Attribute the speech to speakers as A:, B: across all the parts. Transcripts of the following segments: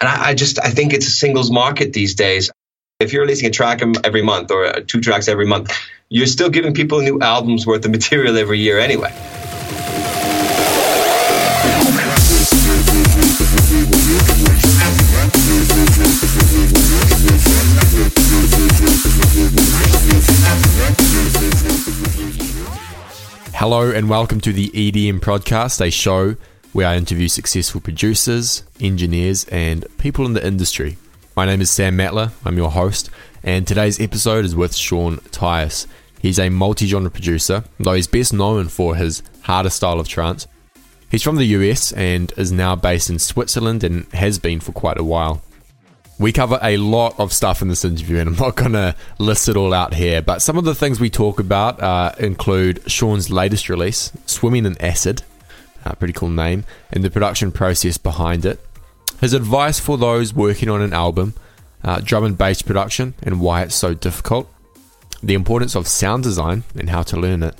A: And I, I just I think it's a singles market these days. If you're releasing a track every month or uh, two tracks every month, you're still giving people new albums worth of material every year anyway.
B: Hello and welcome to the EDM Prodcast, a show where I interview successful producers, engineers, and people in the industry. My name is Sam Matla, I'm your host, and today's episode is with Sean Tyas. He's a multi genre producer, though he's best known for his harder style of trance. He's from the US and is now based in Switzerland and has been for quite a while. We cover a lot of stuff in this interview, and I'm not going to list it all out here. But some of the things we talk about uh, include Sean's latest release, Swimming in Acid, a pretty cool name, and the production process behind it. His advice for those working on an album, uh, drum and bass production, and why it's so difficult, the importance of sound design and how to learn it,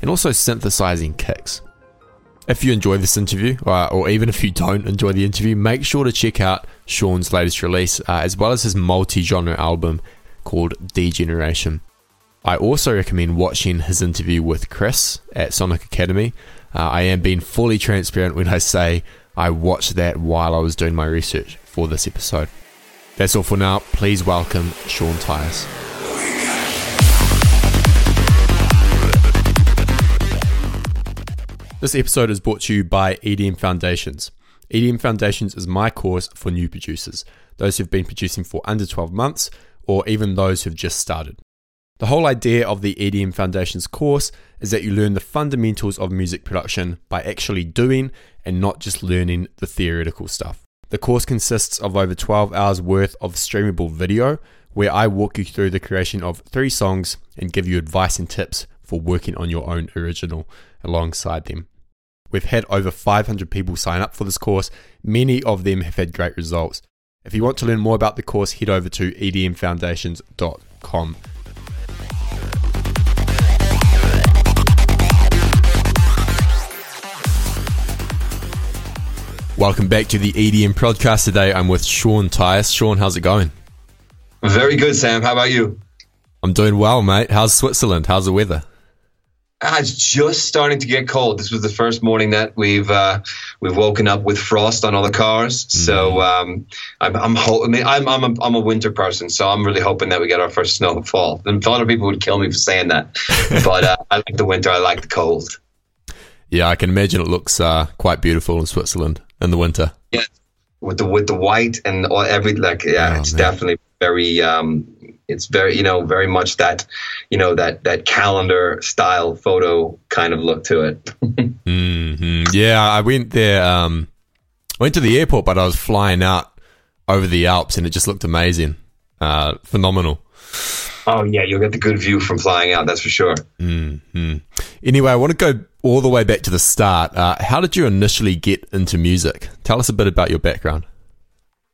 B: and also synthesizing kicks. If you enjoy this interview, or, or, even if you don't enjoy the interview, make sure to check out Sean's latest release, uh, as well as his multi genre album called Degeneration. I also recommend watching his interview with Chris at Sonic Academy. Uh, I am being fully transparent when I say I watched that while I was doing my research for this episode. That's all for now. Please welcome Sean Tyas. This episode is brought to you by EDM Foundations. EDM Foundations is my course for new producers, those who've been producing for under 12 months, or even those who've just started. The whole idea of the EDM Foundations course is that you learn the fundamentals of music production by actually doing and not just learning the theoretical stuff. The course consists of over 12 hours worth of streamable video where I walk you through the creation of three songs and give you advice and tips for working on your own original alongside them. We've had over 500 people sign up for this course. Many of them have had great results. If you want to learn more about the course, head over to edmfoundations.com. Welcome back to the EDM Prodcast. Today I'm with Sean Tyas. Sean, how's it going?
A: Very good, Sam. How about you?
B: I'm doing well, mate. How's Switzerland? How's the weather?
A: it's just starting to get cold. This was the first morning that we've uh, we've woken up with frost on all the cars. Mm. So um, I'm I'm, ho- I mean, I'm I'm a, I'm a winter person, so I'm really hoping that we get our first snow in fall. And a lot of people would kill me for saying that, but uh, I like the winter. I like the cold.
B: Yeah, I can imagine it looks uh, quite beautiful in Switzerland in the winter.
A: Yeah, with the with the white and all every like yeah, oh, it's man. definitely very um, it's very you know very much that you know that that calendar style photo kind of look to it
B: mm-hmm. yeah i went there um went to the airport but i was flying out over the alps and it just looked amazing uh phenomenal
A: oh yeah you'll get the good view from flying out that's for sure
B: mm-hmm. anyway i want to go all the way back to the start uh, how did you initially get into music tell us a bit about your background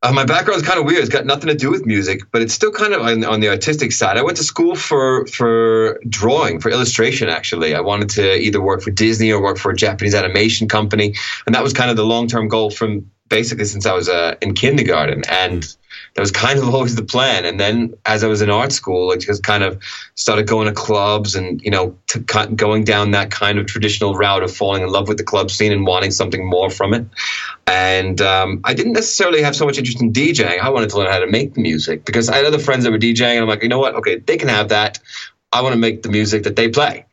A: uh, my background is kind of weird. It's got nothing to do with music, but it's still kind of on, on, the artistic side. I went to school for for drawing, for illustration. Actually, I wanted to either work for Disney or work for a Japanese animation company, and that was kind of the long term goal from basically since I was uh, in kindergarten. And that was kind of always the plan. And then as I was in art school, I just kind of started going to clubs and, you know, to, going down that kind of traditional route of falling in love with the club scene and wanting something more from it. And um, I didn't necessarily have so much interest in DJing. I wanted to learn how to make the music because I had other friends that were DJing and I'm like, you know what? Okay, they can have that. I want to make the music that they play.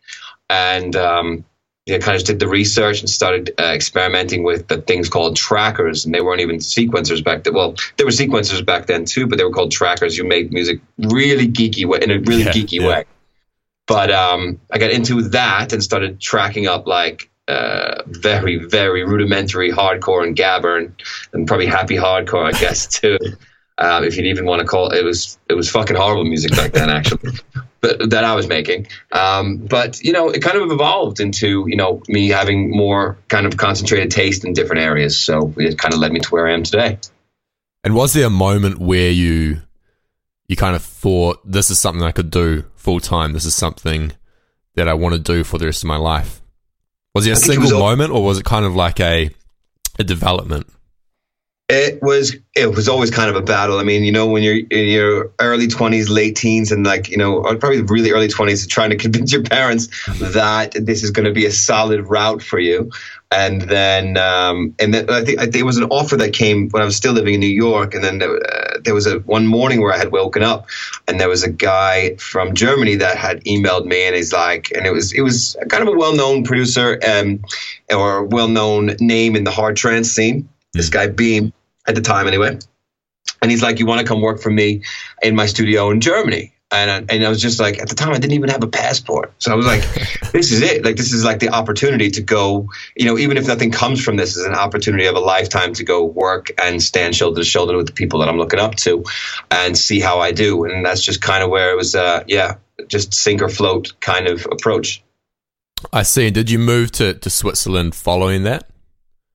A: And, um, you kind of did the research and started uh, experimenting with the things called trackers, and they weren't even sequencers back then. Well, there were sequencers back then too, but they were called trackers. You made music really geeky way, in a really yeah, geeky yeah. way. But um, I got into that and started tracking up like uh, very, very rudimentary hardcore and gabber and, and probably happy hardcore, I guess, too. Um, if you'd even want to call it, it was it was fucking horrible music back then, actually, but that I was making. Um, but you know, it kind of evolved into you know me having more kind of concentrated taste in different areas. So it kind of led me to where I am today.
B: And was there a moment where you you kind of thought this is something I could do full time? This is something that I want to do for the rest of my life. Was there a single moment, or was it kind of like a a development?
A: It was it was always kind of a battle. I mean, you know, when you're in your early twenties, late teens, and like you know, probably really early twenties, trying to convince your parents that this is going to be a solid route for you, and then um, and then I think, I think it was an offer that came when I was still living in New York, and then uh, there was a one morning where I had woken up, and there was a guy from Germany that had emailed me, and he's like, and it was it was kind of a well known producer, um, or well known name in the hard trance scene. This guy Beam at the time anyway. And he's like, "You want to come work for me in my studio in Germany?" And I, and I was just like, at the time, I didn't even have a passport, so I was like, "This is it! Like, this is like the opportunity to go. You know, even if nothing comes from this, is an opportunity of a lifetime to go work and stand shoulder to shoulder with the people that I'm looking up to, and see how I do. And that's just kind of where it was. Uh, yeah, just sink or float kind of approach.
B: I see. Did you move to to Switzerland following that?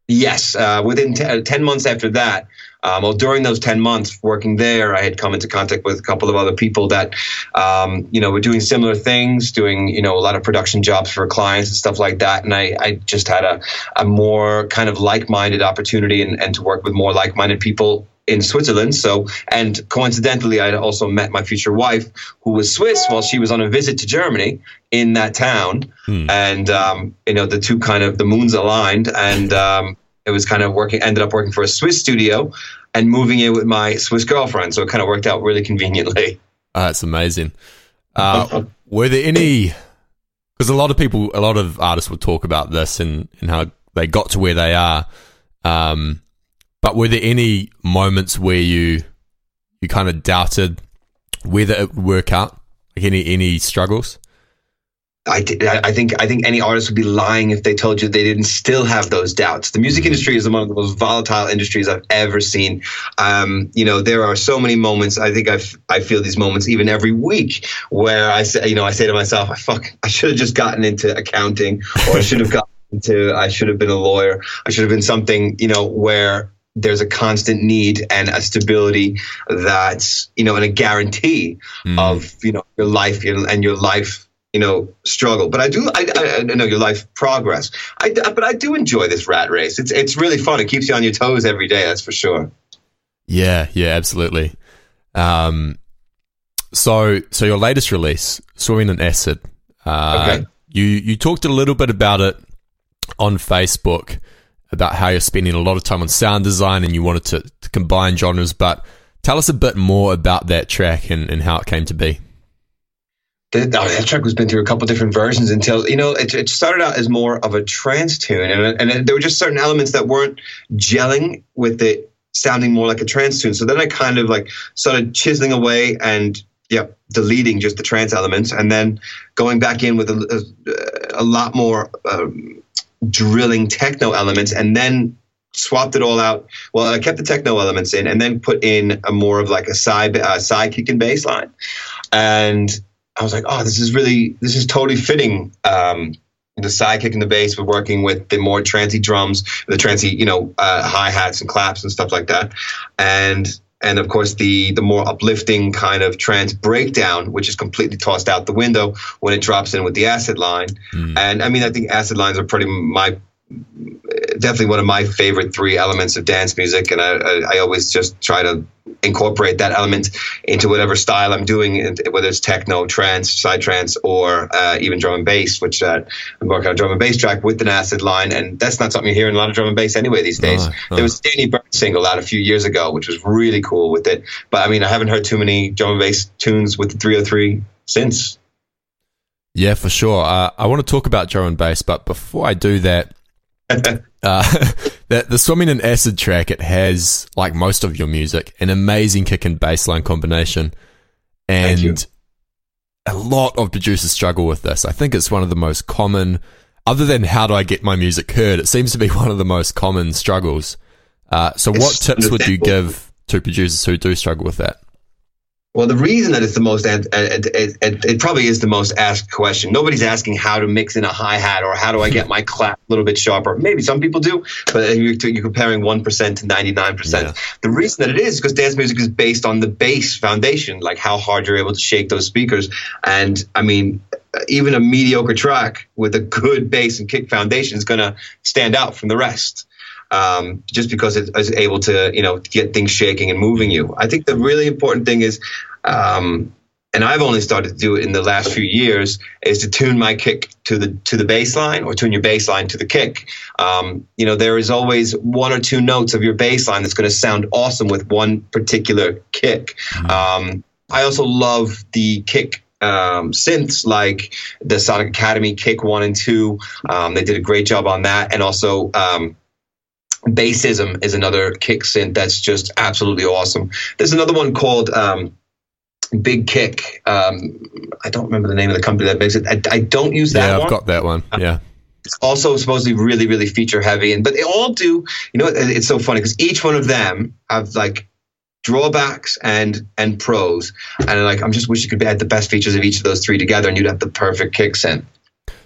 A: Yes, uh, within t- uh, 10 months after that, um, well, during those 10 months working there, I had come into contact with a couple of other people that, um, you know, were doing similar things, doing, you know, a lot of production jobs for clients and stuff like that. And I, I just had a, a more kind of like minded opportunity and, and to work with more like minded people in Switzerland. So, and coincidentally, I also met my future wife, who was Swiss, while she was on a visit to Germany in that town. Hmm. And um, you know, the two kind of the moons aligned, and um, it was kind of working. Ended up working for a Swiss studio and moving in with my Swiss girlfriend. So it kind of worked out really conveniently.
B: Uh, that's amazing. Uh, were there any? Because a lot of people, a lot of artists would talk about this and and how they got to where they are. Um, but were there any moments where you you kind of doubted whether it would work out? Like any any struggles?
A: I, I think I think any artist would be lying if they told you they didn't still have those doubts. The music industry is one of the most volatile industries I've ever seen. Um, you know, there are so many moments. I think I've, I feel these moments even every week where I say, you know, I say to myself, I fuck, I should have just gotten into accounting, or I should have gotten into, I should have been a lawyer, I should have been something, you know, where there's a constant need and a stability that's you know and a guarantee mm. of you know your life and your life you know struggle. But i do i, I know your life progress. I but i do enjoy this rat race. It's it's really fun. It keeps you on your toes every day that's for sure.
B: Yeah yeah absolutely. Um so so your latest release swimming in acid uh okay. you you talked a little bit about it on facebook about how you're spending a lot of time on sound design and you wanted to, to combine genres, but tell us a bit more about that track and, and how it came to be.
A: The, oh, that track was been through a couple different versions until you know it, it started out as more of a trance tune, and, and there were just certain elements that weren't gelling with it sounding more like a trance tune. So then I kind of like started chiseling away and yeah, deleting just the trance elements, and then going back in with a, a, a lot more um, drilling techno elements and then swapped it all out. Well, I kept the techno elements in and then put in a more of like a side uh, psy kick and bass line. And I was like, oh, this is really this is totally fitting. Um, the psy kick and the bass, we're working with the more trancy drums, the trancy, you know, uh, hi hats and claps and stuff like that. And and of course the the more uplifting kind of trance breakdown, which is completely tossed out the window when it drops in with the acid line. Mm. And I mean, I think acid lines are pretty my definitely one of my favorite three elements of dance music, and I, I, I, always just try to incorporate that element into whatever style I'm doing, whether it's techno, trance, psytrance, or uh, even drum and bass, which uh, I'm working on a drum and bass track with an acid line, and that's not something you hear in a lot of drum and bass anyway these days. There was Danny Byrd single out a few years ago, which was really cool with it, but I mean, I haven't heard too many drum and bass tunes with the 303 since.
B: Yeah, for sure. Uh, I want to talk about drum and bass, but before I do that, uh, the, the swimming in acid track it has like most of your music an amazing kick and bassline combination and a lot of producers struggle with this. I think it's one of the most common other than how do i get my music heard it seems to be one of the most common struggles. Uh, so it's what tips would you give to producers who do struggle with that
A: well, the reason that it's the most, uh, it, it, it, it, probably is the most asked question. Nobody's asking how to mix in a hi hat or how do I get my clap a little bit sharper. Maybe some people do, but you're, you're comparing 1% to 99%. Yeah. The reason that it is because dance music is based on the bass foundation, like how hard you're able to shake those speakers. And I mean, even a mediocre track with a good bass and kick foundation is going to stand out from the rest. Um, just because it is able to, you know, get things shaking and moving you. I think the really important thing is, um, and I've only started to do it in the last few years, is to tune my kick to the to the bass line or tune your bass line to the kick. Um, you know, there is always one or two notes of your bass line that's going to sound awesome with one particular kick. Mm-hmm. Um, I also love the kick um, synths like the Sonic Academy Kick One and Two. Um, they did a great job on that, and also um, BazzISM is another kick synth that's just absolutely awesome. There's another one called um, Big Kick. Um, I don't remember the name of the company that makes it. I, I don't use that.
B: Yeah, I've
A: one.
B: got that one. Yeah.
A: It's also supposedly really, really feature heavy, and but they all do. You know, it's so funny because each one of them have like drawbacks and and pros, and like I'm just wish you could add the best features of each of those three together, and you'd have the perfect kick synth.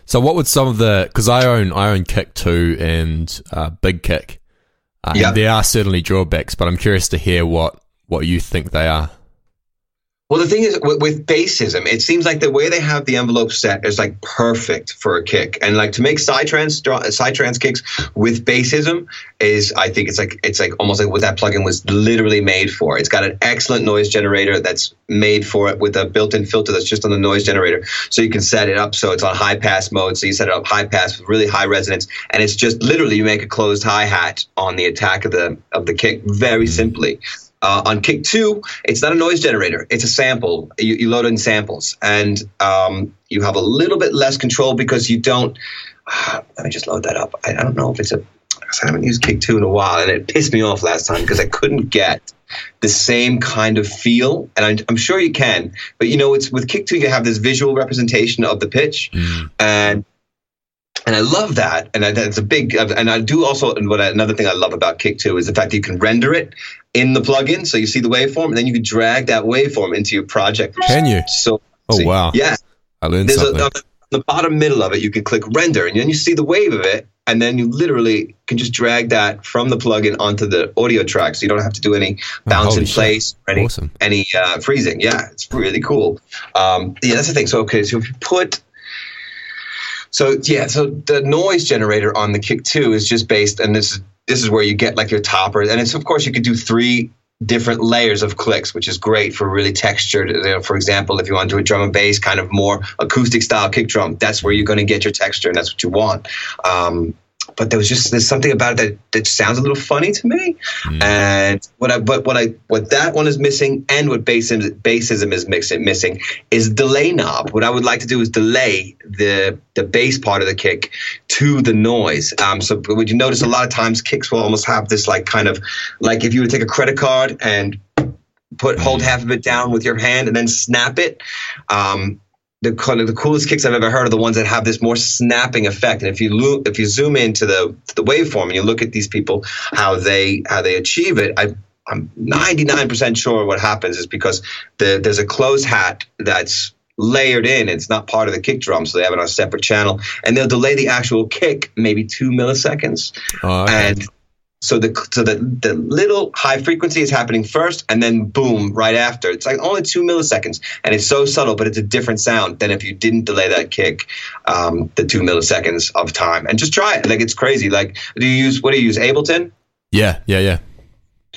B: So, what would some of the? Because I own I own Kick Two and uh, Big Kick. Yeah. There are certainly drawbacks, but I'm curious to hear what what you think they are.
A: Well, the thing is, with, with BazzISM, it seems like the way they have the envelope set is like perfect for a kick, and like to make psytrance psytrance kicks with BazzISM is, I think it's like it's like almost like what that plugin was literally made for. It's got an excellent noise generator that's made for it with a built-in filter that's just on the noise generator, so you can set it up so it's on high pass mode. So you set it up high pass with really high resonance, and it's just literally you make a closed hi hat on the attack of the of the kick very simply. Uh, on Kick 2, it's not a noise generator, it's a sample. You, you load in samples, and um, you have a little bit less control because you don't. Uh, let me just load that up. I, I don't know if it's a. I haven't used Kick 2 in a while, and it pissed me off last time because I couldn't get the same kind of feel. And I'm, I'm, sure you can, but you know, it's with Kick 2, you have this visual representation of the pitch, mm. and and I love that, and that's a big. And I do also. And what I, another thing I love about Kick 2 is the fact that you can render it in the plugin, so you see the waveform, and then you can drag that waveform into your project.
B: Can you?
A: So,
B: oh wow,
A: yeah.
B: I learned There's something. A,
A: a, the bottom middle of it, you can click render, and then you see the wave of it, and then you literally can just drag that from the plugin onto the audio track, so you don't have to do any bounce oh, in place shit. or any awesome. any uh, freezing. Yeah, it's really cool. Um, yeah, that's the thing. So okay, so if you put so yeah, so the noise generator on the Kick 2 is just based, and this is this is where you get like your topper, and it's of course you could do three different layers of clicks, which is great for really textured. You know, for example, if you want to do a drum and bass kind of more acoustic style kick drum, that's where you're going to get your texture, and that's what you want. Um, but there was just there's something about it that, that sounds a little funny to me. Mm. And what I but what I what that one is missing and what BazzISM BazzISM is mixing, missing is delay knob. What I would like to do is delay the the bass part of the kick to the noise. Um, so would you notice a lot of times kicks will almost have this like kind of like if you would take a credit card and put hold half of it down with your hand and then snap it. Um, the kind of the coolest kicks I've ever heard are the ones that have this more snapping effect. And if you look, if you zoom into the to the waveform and you look at these people, how they how they achieve it, I, I'm 99% sure what happens is because the, there's a closed hat that's layered in. It's not part of the kick drum, so they have it on a separate channel, and they'll delay the actual kick maybe two milliseconds. Oh, okay. And so the so the, the little high frequency is happening first, and then boom right after. It's like only two milliseconds, and it's so subtle, but it's a different sound than if you didn't delay that kick, um, the two milliseconds of time. And just try it. Like it's crazy. Like do you use what do you use? Ableton?
B: Yeah, yeah, yeah.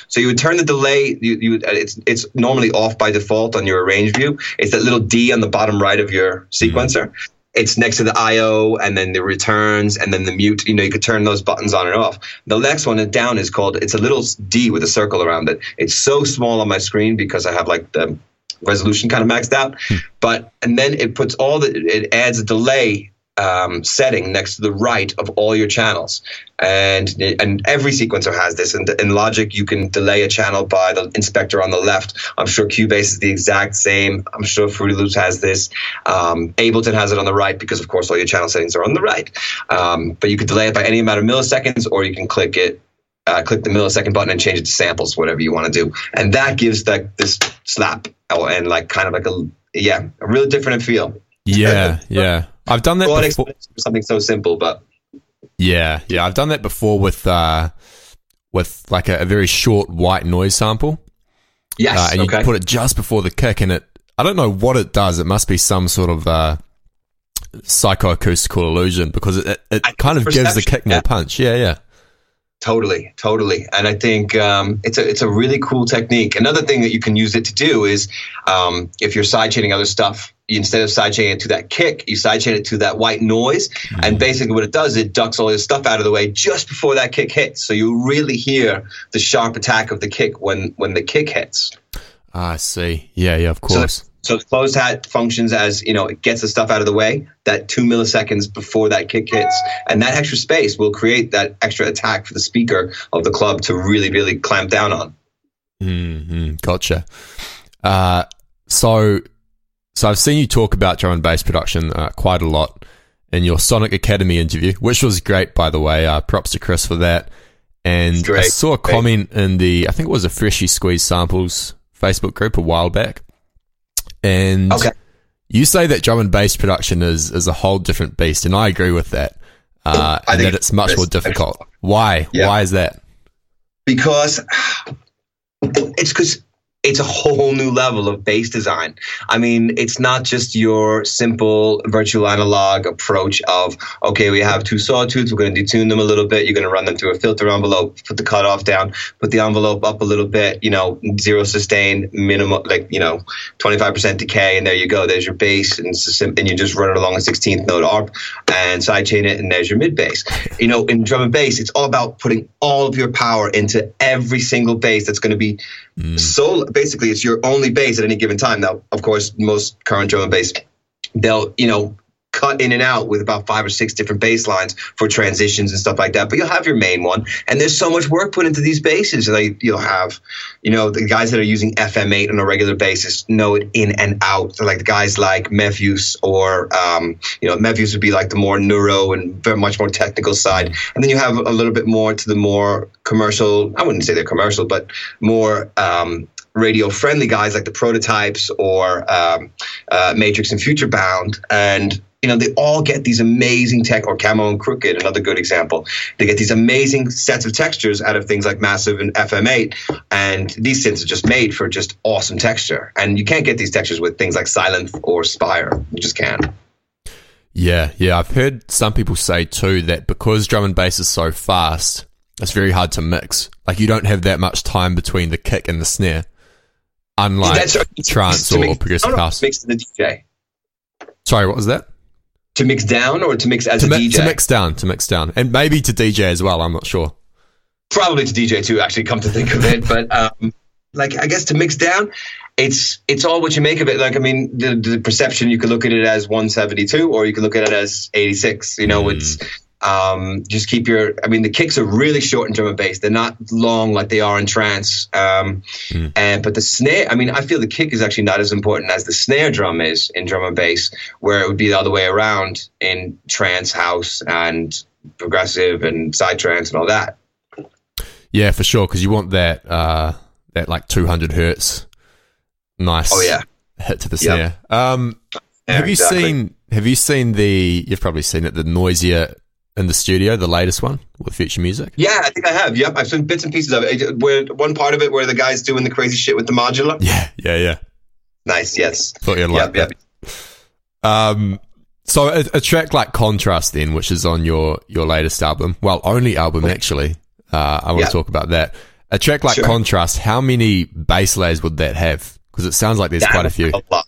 A: So you would turn the delay. You, you it's it's normally off by default on your arrange view. It's that little D on the bottom right of your sequencer. Mm-hmm it's next to the IO and then the returns and then the mute. You know, you could turn those buttons on and off. The next one down is called, it's a little D with a circle around it. It's so small on my screen because I have like the resolution kind of maxed out. Hmm. But, and then it puts all the, it adds a delay um, setting next to the right of all your channels. And and every sequencer has this. And in Logic, you can delay a channel by the inspector on the left. I'm sure Cubase is the exact same. I'm sure Fruity Loops has this. Um, Ableton has it on the right because, of course, all your channel settings are on the right. Um, but you can delay it by any amount of milliseconds, or you can click it uh, click the millisecond button and change it to samples, whatever you want to do. And that gives like this slap and like kind of like a, yeah, a really different feel.
B: Yeah, yeah. I've done that well, before.
A: Something so simple, but
B: yeah, yeah, I've done that before with uh, with like a, a very short white noise sample.
A: Yes,
B: uh, and
A: okay.
B: you put it just before the kick, and it. I don't know what it does. It must be some sort of uh, psychoacoustical illusion because it, it, it kind of gives the kick more yeah. punch. Yeah, yeah.
A: Totally, totally, and I think um, it's a it's a really cool technique. Another thing that you can use it to do is um, if you're sidechaining other stuff, instead of sidechaining it to that kick, you sidechain it to that white noise, mm-hmm. and basically what it does, it ducks all this stuff out of the way just before that kick hits, so you really hear the sharp attack of the kick when when the kick hits.
B: I see. Yeah, yeah, of course.
A: So, so closed hat functions as you know it gets the stuff out of the way that two milliseconds before that kick hits, and that extra space will create that extra attack for the speaker of the club to really really clamp down on.
B: Mm-hmm. Gotcha. Uh, so, so I've seen you talk about drum and bass production uh, quite a lot in your Sonic Academy interview, which was great, by the way. Uh, props to Chris for that. And I saw a comment in the, I think it was a Freshly Squeezed Samples Facebook group a while back and okay. you say that drum and bass production is is a whole different beast, and I agree with that. Uh, and that it's much more difficult. Why? Yeah. Why is that?
A: Because it's because it's a whole new level of bass design. I mean, it's not just your simple virtual analog approach of, okay, we have two sawtooths, we're going to detune them a little bit, you're going to run them through a filter envelope, put the cutoff down, put the envelope up a little bit, you know, zero sustain, minimum, like, you know, 25% decay, and there you go. There's your bass, and, and you just run it along a 16th note arp and sidechain it, and there's your mid bass. You know, in drum and bass, it's all about putting all of your power into every single bass that's going to be mm. so basically it's your only bass at any given time. Now, of course, most current drum and bass, they'll you know cut in and out with about five or six different bass lines for transitions and stuff like that. But you'll have your main one, and there's so much work put into these basses. Like you'll have, you know, the guys that are using FM8 on a regular basis know it in and out. So like the guys like Mefjus or, um, you know, Mefjus would be like the more neuro and very much more technical side, and then you have a little bit more to the more commercial. I wouldn't say they're commercial, but more um, radio friendly guys like the prototypes or um, uh, matrix and futurebound and you know they all get these amazing tech or camo and Krooked another good example. They get these amazing sets of textures out of things like massive and fm8 and these synths are just made for just awesome texture. And you can't get these textures with things like Sylenth or spire. You just can't
B: yeah yeah i've heard some people say too that because drum and bass is so fast it's very hard to mix. Like you don't have that much time between the kick and the snare unlike trance or, progressive
A: oh, house. The DJ.
B: Sorry, what was that?
A: To mix down or to mix as
B: to
A: a mi- DJ?
B: To mix down, to mix down, and maybe to DJ as well. I'm not sure.
A: Probably to DJ too. Actually, come to think of it, but um, like I guess to mix down, it's it's all what you make of it. Like I mean, the, the perception you could look at it as 172, or you could look at it as 86. You know, mm. it's um, just keep your. I mean, the kicks are really short in drum and bass. They're not long like they are in trance. Um, mm. And but the snare. I mean, I feel the kick is actually not as important as the snare drum is in drum and bass, where it would be the other way around in trance, house, and progressive and psytrance and all that.
B: Yeah, for sure, because you want that uh, that like 200 hertz, nice.
A: Oh yeah,
B: hit to the snare. Yep. Um, yeah, have you exactly. seen? Have you seen the? You've probably seen it. The Noisia in the studio, the latest one with Future Music?
A: Yeah, I think I have. Yep, I've seen bits and pieces of it. Where one part of it where the guy's doing the crazy shit with the modular.
B: Yeah, yeah, yeah.
A: Nice. Yes.
B: Thought you'd like yep, that. Yep. Um, so a, a, track like Contrast, then, which is on your your latest album, well, only album actually. Uh, I want to talk about that. A track like sure. Contrast, how many bass layers would that have? Because it sounds like there's quite a few. A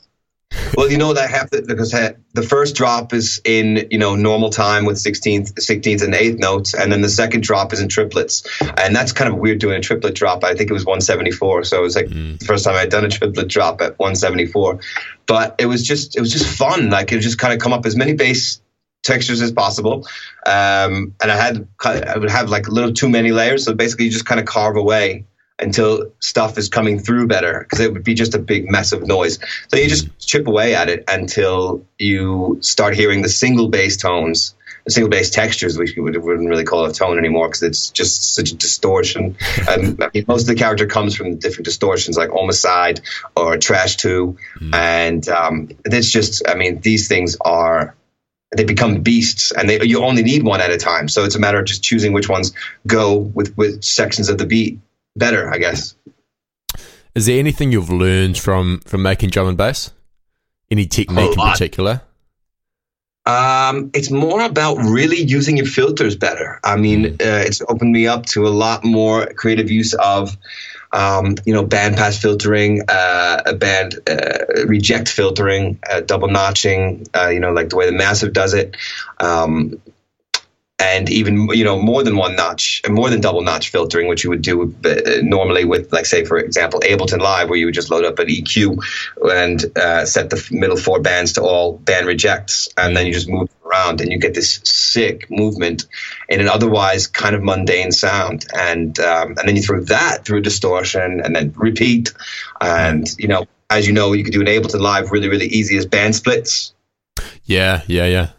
A: well, you know that have to, because the first drop is in you know normal time with 16th, 16th and 8th notes, and then the second drop is in triplets, and that's kind of weird doing a triplet drop. I think it was 174, so it was like mm. the first time I'd done a triplet drop at 174, but it was just it was just fun. Like it just kind of come up as many bass textures as possible, um, and I had I would have like a little too many layers, so basically you just kind of carve away until stuff is coming through better because it would be just a big mess of noise. So you just chip away at it until you start hearing the single bass tones, the single bass textures, which we wouldn't really call a tone anymore because it's just such a distortion. and I mean, most of the character comes from different distortions like Homicide or Trash 2. Mm. And um, it's just, I mean, these things are they become beasts and they, you only need one at a time so it's a matter of just choosing which ones go with with sections of the beat better, I guess.
B: Is there anything you've learned from from making drum and bass? Any technique in particular?
A: Um, it's more about really using your filters better. I mean, uh, it's opened me up to a lot more creative use of, um, you know, bandpass filtering, uh, band uh, reject filtering, uh, double notching. Uh, you know, like the way the Massive does it. Um, and even you know more than one notch, more than double notch filtering, which you would do uh, normally with, like say for example, Ableton Live, where you would just load up an EQ and uh, set the middle four bands to all band rejects, and then you just move around, and you get this sick movement in an otherwise kind of mundane sound, and um, and then you throw that through distortion, and then repeat, and you know, as you know, you could do an Ableton Live really really easy as band splits.
B: Yeah, yeah, yeah.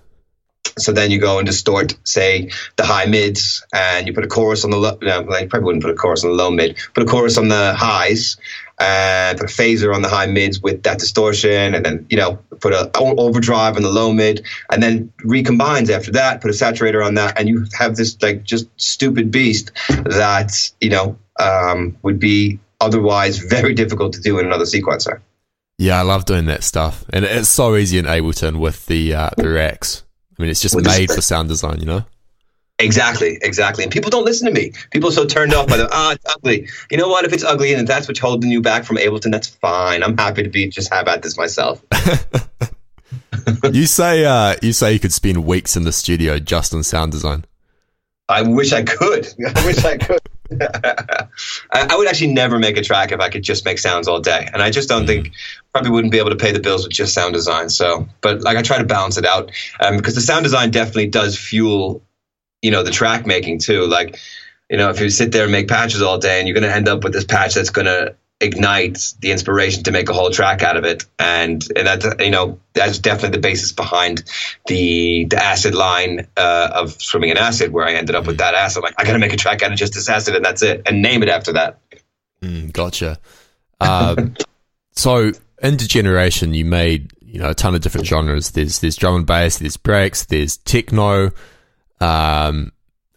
A: So then you go and distort, say, the high mids, and you put a chorus on the low. No, probably wouldn't put a chorus on the low mid. Put a chorus on the highs, and put a phaser on the high mids with that distortion, and then you know put a overdrive on the low mid, and then recombines after that. Put a saturator on that, and you have this like just stupid beast that you know um, would be otherwise very difficult to do in another sequencer.
B: Yeah, I love doing that stuff, and it's so easy in Ableton with the uh, the racks. I mean, it's just made for sound design, you know?
A: Exactly, exactly. And people don't listen to me. People are so turned off by the ah, it's ugly. You know what? If it's ugly and that's what's holding you back from Ableton, that's fine. I'm happy to be just have at this myself.
B: you say uh, you say you could spend weeks in the studio just on sound design.
A: I wish I could. I wish I could. I, would actually never make a track if I could just make sounds all day, and I just don't think mm. probably wouldn't be able to pay the bills with just sound design. So, but like I try to balance it out um, because the sound design definitely does fuel, you know, the track making too. Like, you know, if you sit there and make patches all day, and you're going to end up with this patch that's going to ignite the inspiration to make a whole track out of it. And and that you know that's definitely the basis behind the the acid line uh, of swimming in acid, where I ended up with that acid. Like I got to make a track out of just this acid, and that's it, and name it after that.
B: Mm, gotcha. Uh, so in Degeneration, you made you know a ton of different genres. There's there's drum and bass, there's breaks, there's techno, um,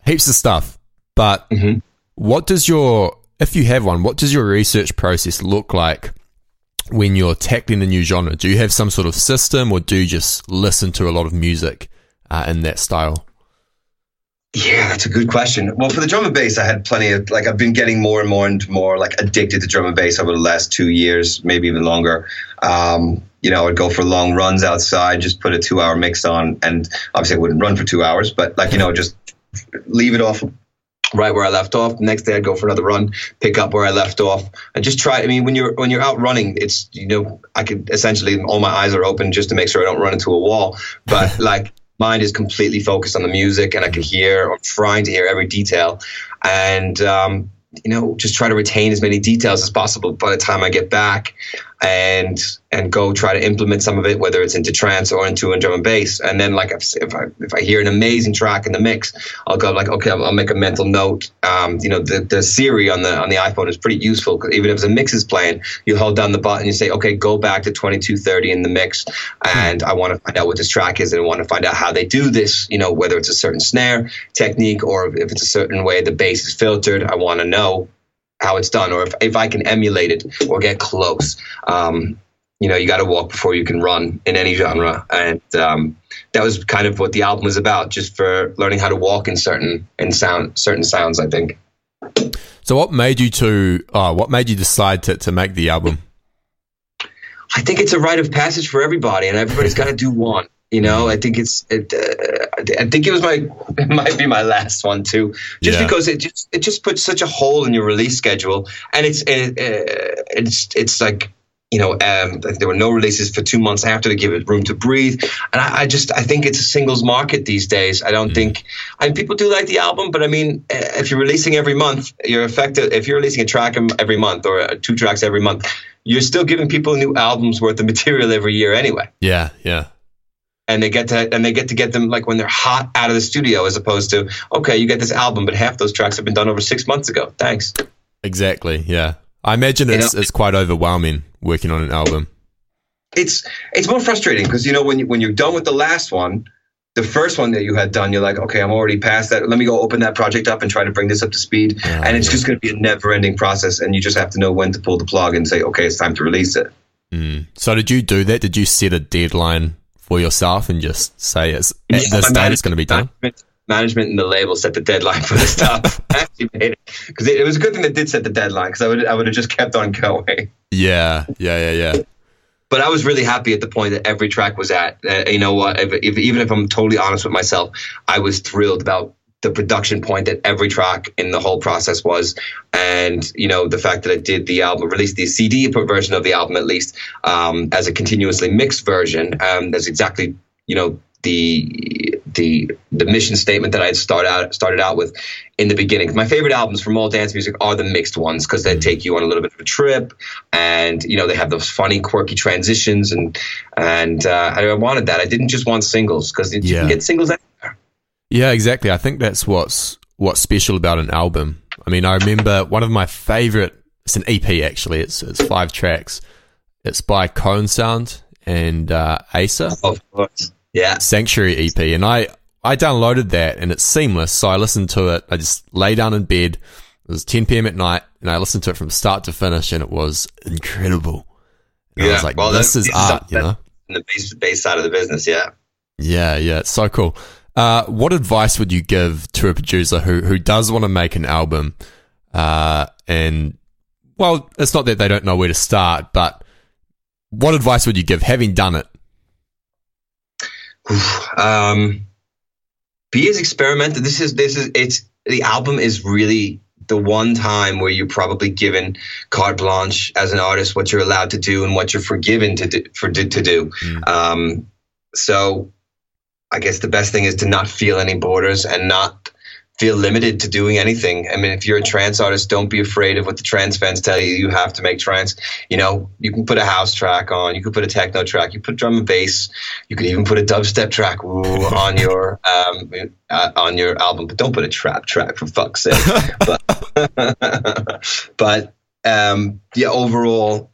B: heaps of stuff. But mm-hmm. what does your if you have one, what does your research process look like when you're tackling a new genre? Do you have some sort of system, or do you just listen to a lot of music uh, in that style?
A: Yeah, that's a good question. Well, for the drum and bass, I had plenty of like I've been getting more and more and more like addicted to drum and bass over the last two years, maybe even longer. Um, you know, I'd go for long runs outside, just put a two-hour mix on, and obviously I wouldn't run for two hours, but like you know, just leave it off right where I left off. The next day I'd go for another run, pick up where I left off, and just try. I mean, when you're when you're out running, it's you know I could essentially all my eyes are open just to make sure I don't run into a wall. But like mind is completely focused on the music, and I can hear or trying to hear every detail, and um, you know just try to retain as many details as possible by the time I get back and and go try to implement some of it, whether it's into trance or into a drum and bass. And then like if, I if I hear an amazing track in the mix, I'll go like okay, I'll, I'll make a mental note. Um, you know the the Siri on the on the iPhone is pretty useful because even if a mix is playing, you hold down the button, you say okay, go back to twenty two thirty in the mix, and I want to find out what this track is and I want to find out how they do this. You know whether it's a certain snare technique or if it's a certain way the bass is filtered. I want to know how it's done or if, if I can emulate it or get close. Um, you know, you got to walk before you can run in any genre. And um, that was kind of what the album was about, just for learning how to walk in certain in sound certain sounds, I think.
B: So what made you to uh, what made you decide to, to make the album?
A: I think it's a rite of passage for everybody, and everybody's got to do one. You know, I think it's. It, uh, I think it was my. It might be my last one too, just yeah. because it just it just puts such a hole in your release schedule, and it's it, uh, it's it's like you know, um, there were no releases for two months after to give it room to breathe. And I, I, just, I think it's a singles market these days. I don't mm. think, I mean, people do like the album, but I mean, eh, if you're releasing every month, you're effective. If you're releasing a track every month or uh, two tracks every month, you're still giving people new albums worth of material every year anyway.
B: Yeah, yeah
A: and they get to and they get to get them like when they're hot out of the studio as opposed to okay you get this album but half those tracks have been done over six months ago. Thanks.
B: Exactly yeah. I imagine it's, you know, it's quite overwhelming working on an album.
A: It's it's more frustrating because you know when you when you're done with the last one the first one that you had done you're like okay i'm already past that. Let me go open that project up and try to bring this up to speed. Oh, and it's yeah. just going to be a never ending process and you just have to know when to pull the plug and say okay it's time to release it.
B: Mm. so did you do that? Did you set a deadline for yourself and just say it's at yeah, this date it's going to be done?
A: Management, and the label set the deadline for the stuff. Actually made it because it, it, was a good thing that did set the deadline because I would I would have just kept on going.
B: Yeah, yeah, yeah, yeah.
A: But I was really happy at the point that every track was at. Uh, you know what? If, if, even if I'm totally honest with myself, I was thrilled about the production point that every track in the whole process was, and you know the fact that I did the album, released the CD version of the album at least um, as a continuously mixed version. Um, that's exactly you know the the the mission statement that I had started out started out with in the beginning. My favorite albums from all dance music are the mixed ones because they take you on a little bit of a trip, and you know they have those funny, quirky transitions, and and uh, I wanted that. I didn't just want singles because you can get singles.
B: Yeah, exactly. I think that's what's what's special about an album. I mean, I remember one of my favorite. It's an EP actually. It's it's five tracks. It's by KOAN Sound and uh, Asa.
A: Of course. Yeah.
B: Sanctuary EP, and I I downloaded that and it's seamless. So I listened to it. I just lay down in bed. It was 10 p.m. at night, and I listened to it from start to finish, and it was incredible. And yeah, I was like, well, "This is art," you know.
A: In the base, base side of the business, yeah.
B: Yeah, yeah, it's so cool. Uh, what advice would you give to a producer who who does want to make an album, uh, and well, it's not that they don't know where to start, but what advice would you give having done it?
A: um, be as experimental. This is this is it's the album is really the one time where you're probably given carte blanche as an artist what you're allowed to do and what you're forgiven to do, for to do. Mm. Um, so I guess the best thing is to not feel any borders and not feel limited to doing anything. I mean, if you're a trance artist, don't be afraid of what the trance fans tell you. You have to make trance. You know, you can put a house track on, you can put a techno track, you put drum and bass, you could even put a dubstep track ooh, on your um, uh, on your album, but don't put a trap track for fuck's sake. but but um, yeah, overall.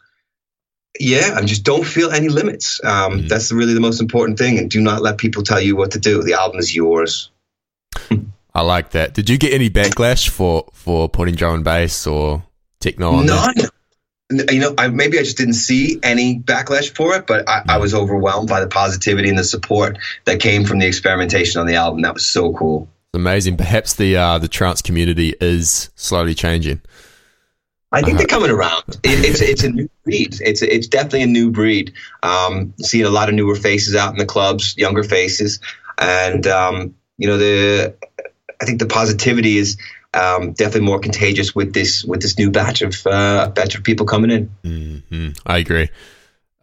A: Yeah, and just don't feel any limits. Um, mm-hmm. That's really the most important thing. And do not let people tell you what to do. The album is yours.
B: I like that. Did you get any backlash for for putting drum and bass or techno on
A: None. You know, I, maybe I just didn't see any backlash for it, but I, I, was overwhelmed by the positivity and the support that came from the experimentation on the album. That was so cool.
B: It's amazing. Perhaps the uh, the trance community is slowly changing.
A: I think they're coming around. It, it's it's a new breed. It's it's definitely a new breed. Um, seeing a lot of newer faces out in the clubs, younger faces, and um, you know the I think the positivity is um, definitely more contagious with this with this new batch of uh, batch of people coming in.
B: Mm-hmm. I agree.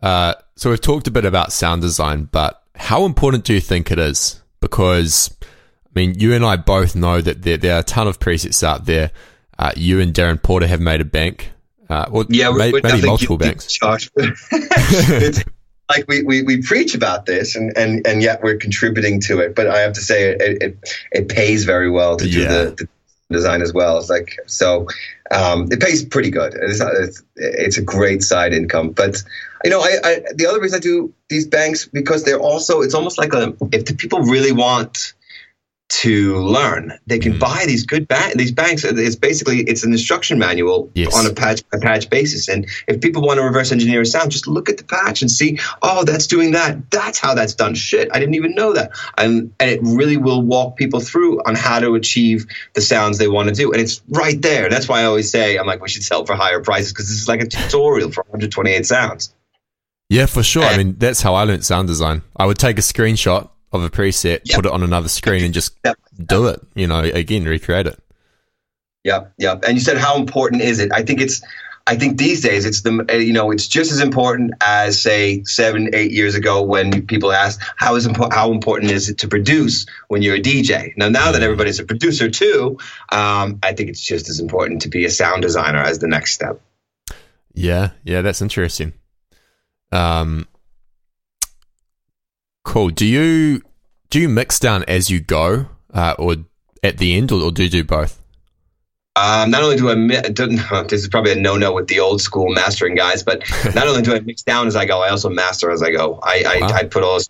B: Uh, so we've talked a bit about sound design, but how important do you think it is? Because I mean, you and I both know that there, there are a ton of presets out there. Uh, you and Darren Porter have made a bank. Uh, well, yeah, may, maybe multiple banks.
A: like we, we, we preach about this and, and, and yet we're contributing to it. But I have to say it, it, it pays very well to do the, the, design as well. It's like, so um, it pays pretty good. It's, it's, it's, a great side income. But, you know, I, I, the other reason I do these banks because they're also, it's almost like a, if the people really want to learn. They can mm. buy these good ba- these banks. It's basically it's an instruction manual yes. on a patch by patch basis. And if people want to reverse engineer a sound, just look at the patch and see, oh, that's doing that. That's how that's done. Shit, I didn't even know that. And and it really will walk people through on how to achieve the sounds they want to do. And it's right there. That's why I always say I'm like we should sell for higher prices because this is like a tutorial for 128 sounds.
B: Yeah, for sure. And, I mean, that's how I learned sound design. I would take a screenshot of a preset, yep. put it on another screen, and just yep. do it. You know, again, recreate it.
A: Yep, yep. And you said how important is it? I think it's. I think these days it's the you know it's just as important as say seven eight years ago when people asked how is impo- how important is it to produce when you're a DJ. Now now that everybody's a producer too, um, I think it's just as important to be a sound designer as the next step.
B: Yeah, yeah, that's interesting. Um, Cool. Do you do you mix down as you go, uh, or at the end, or, or do you do both?
A: Um, not only do I, this is probably a no-no with the old school mastering guys, but not only do I mix down as I go, I also master as I go. I, I, wow. I put all.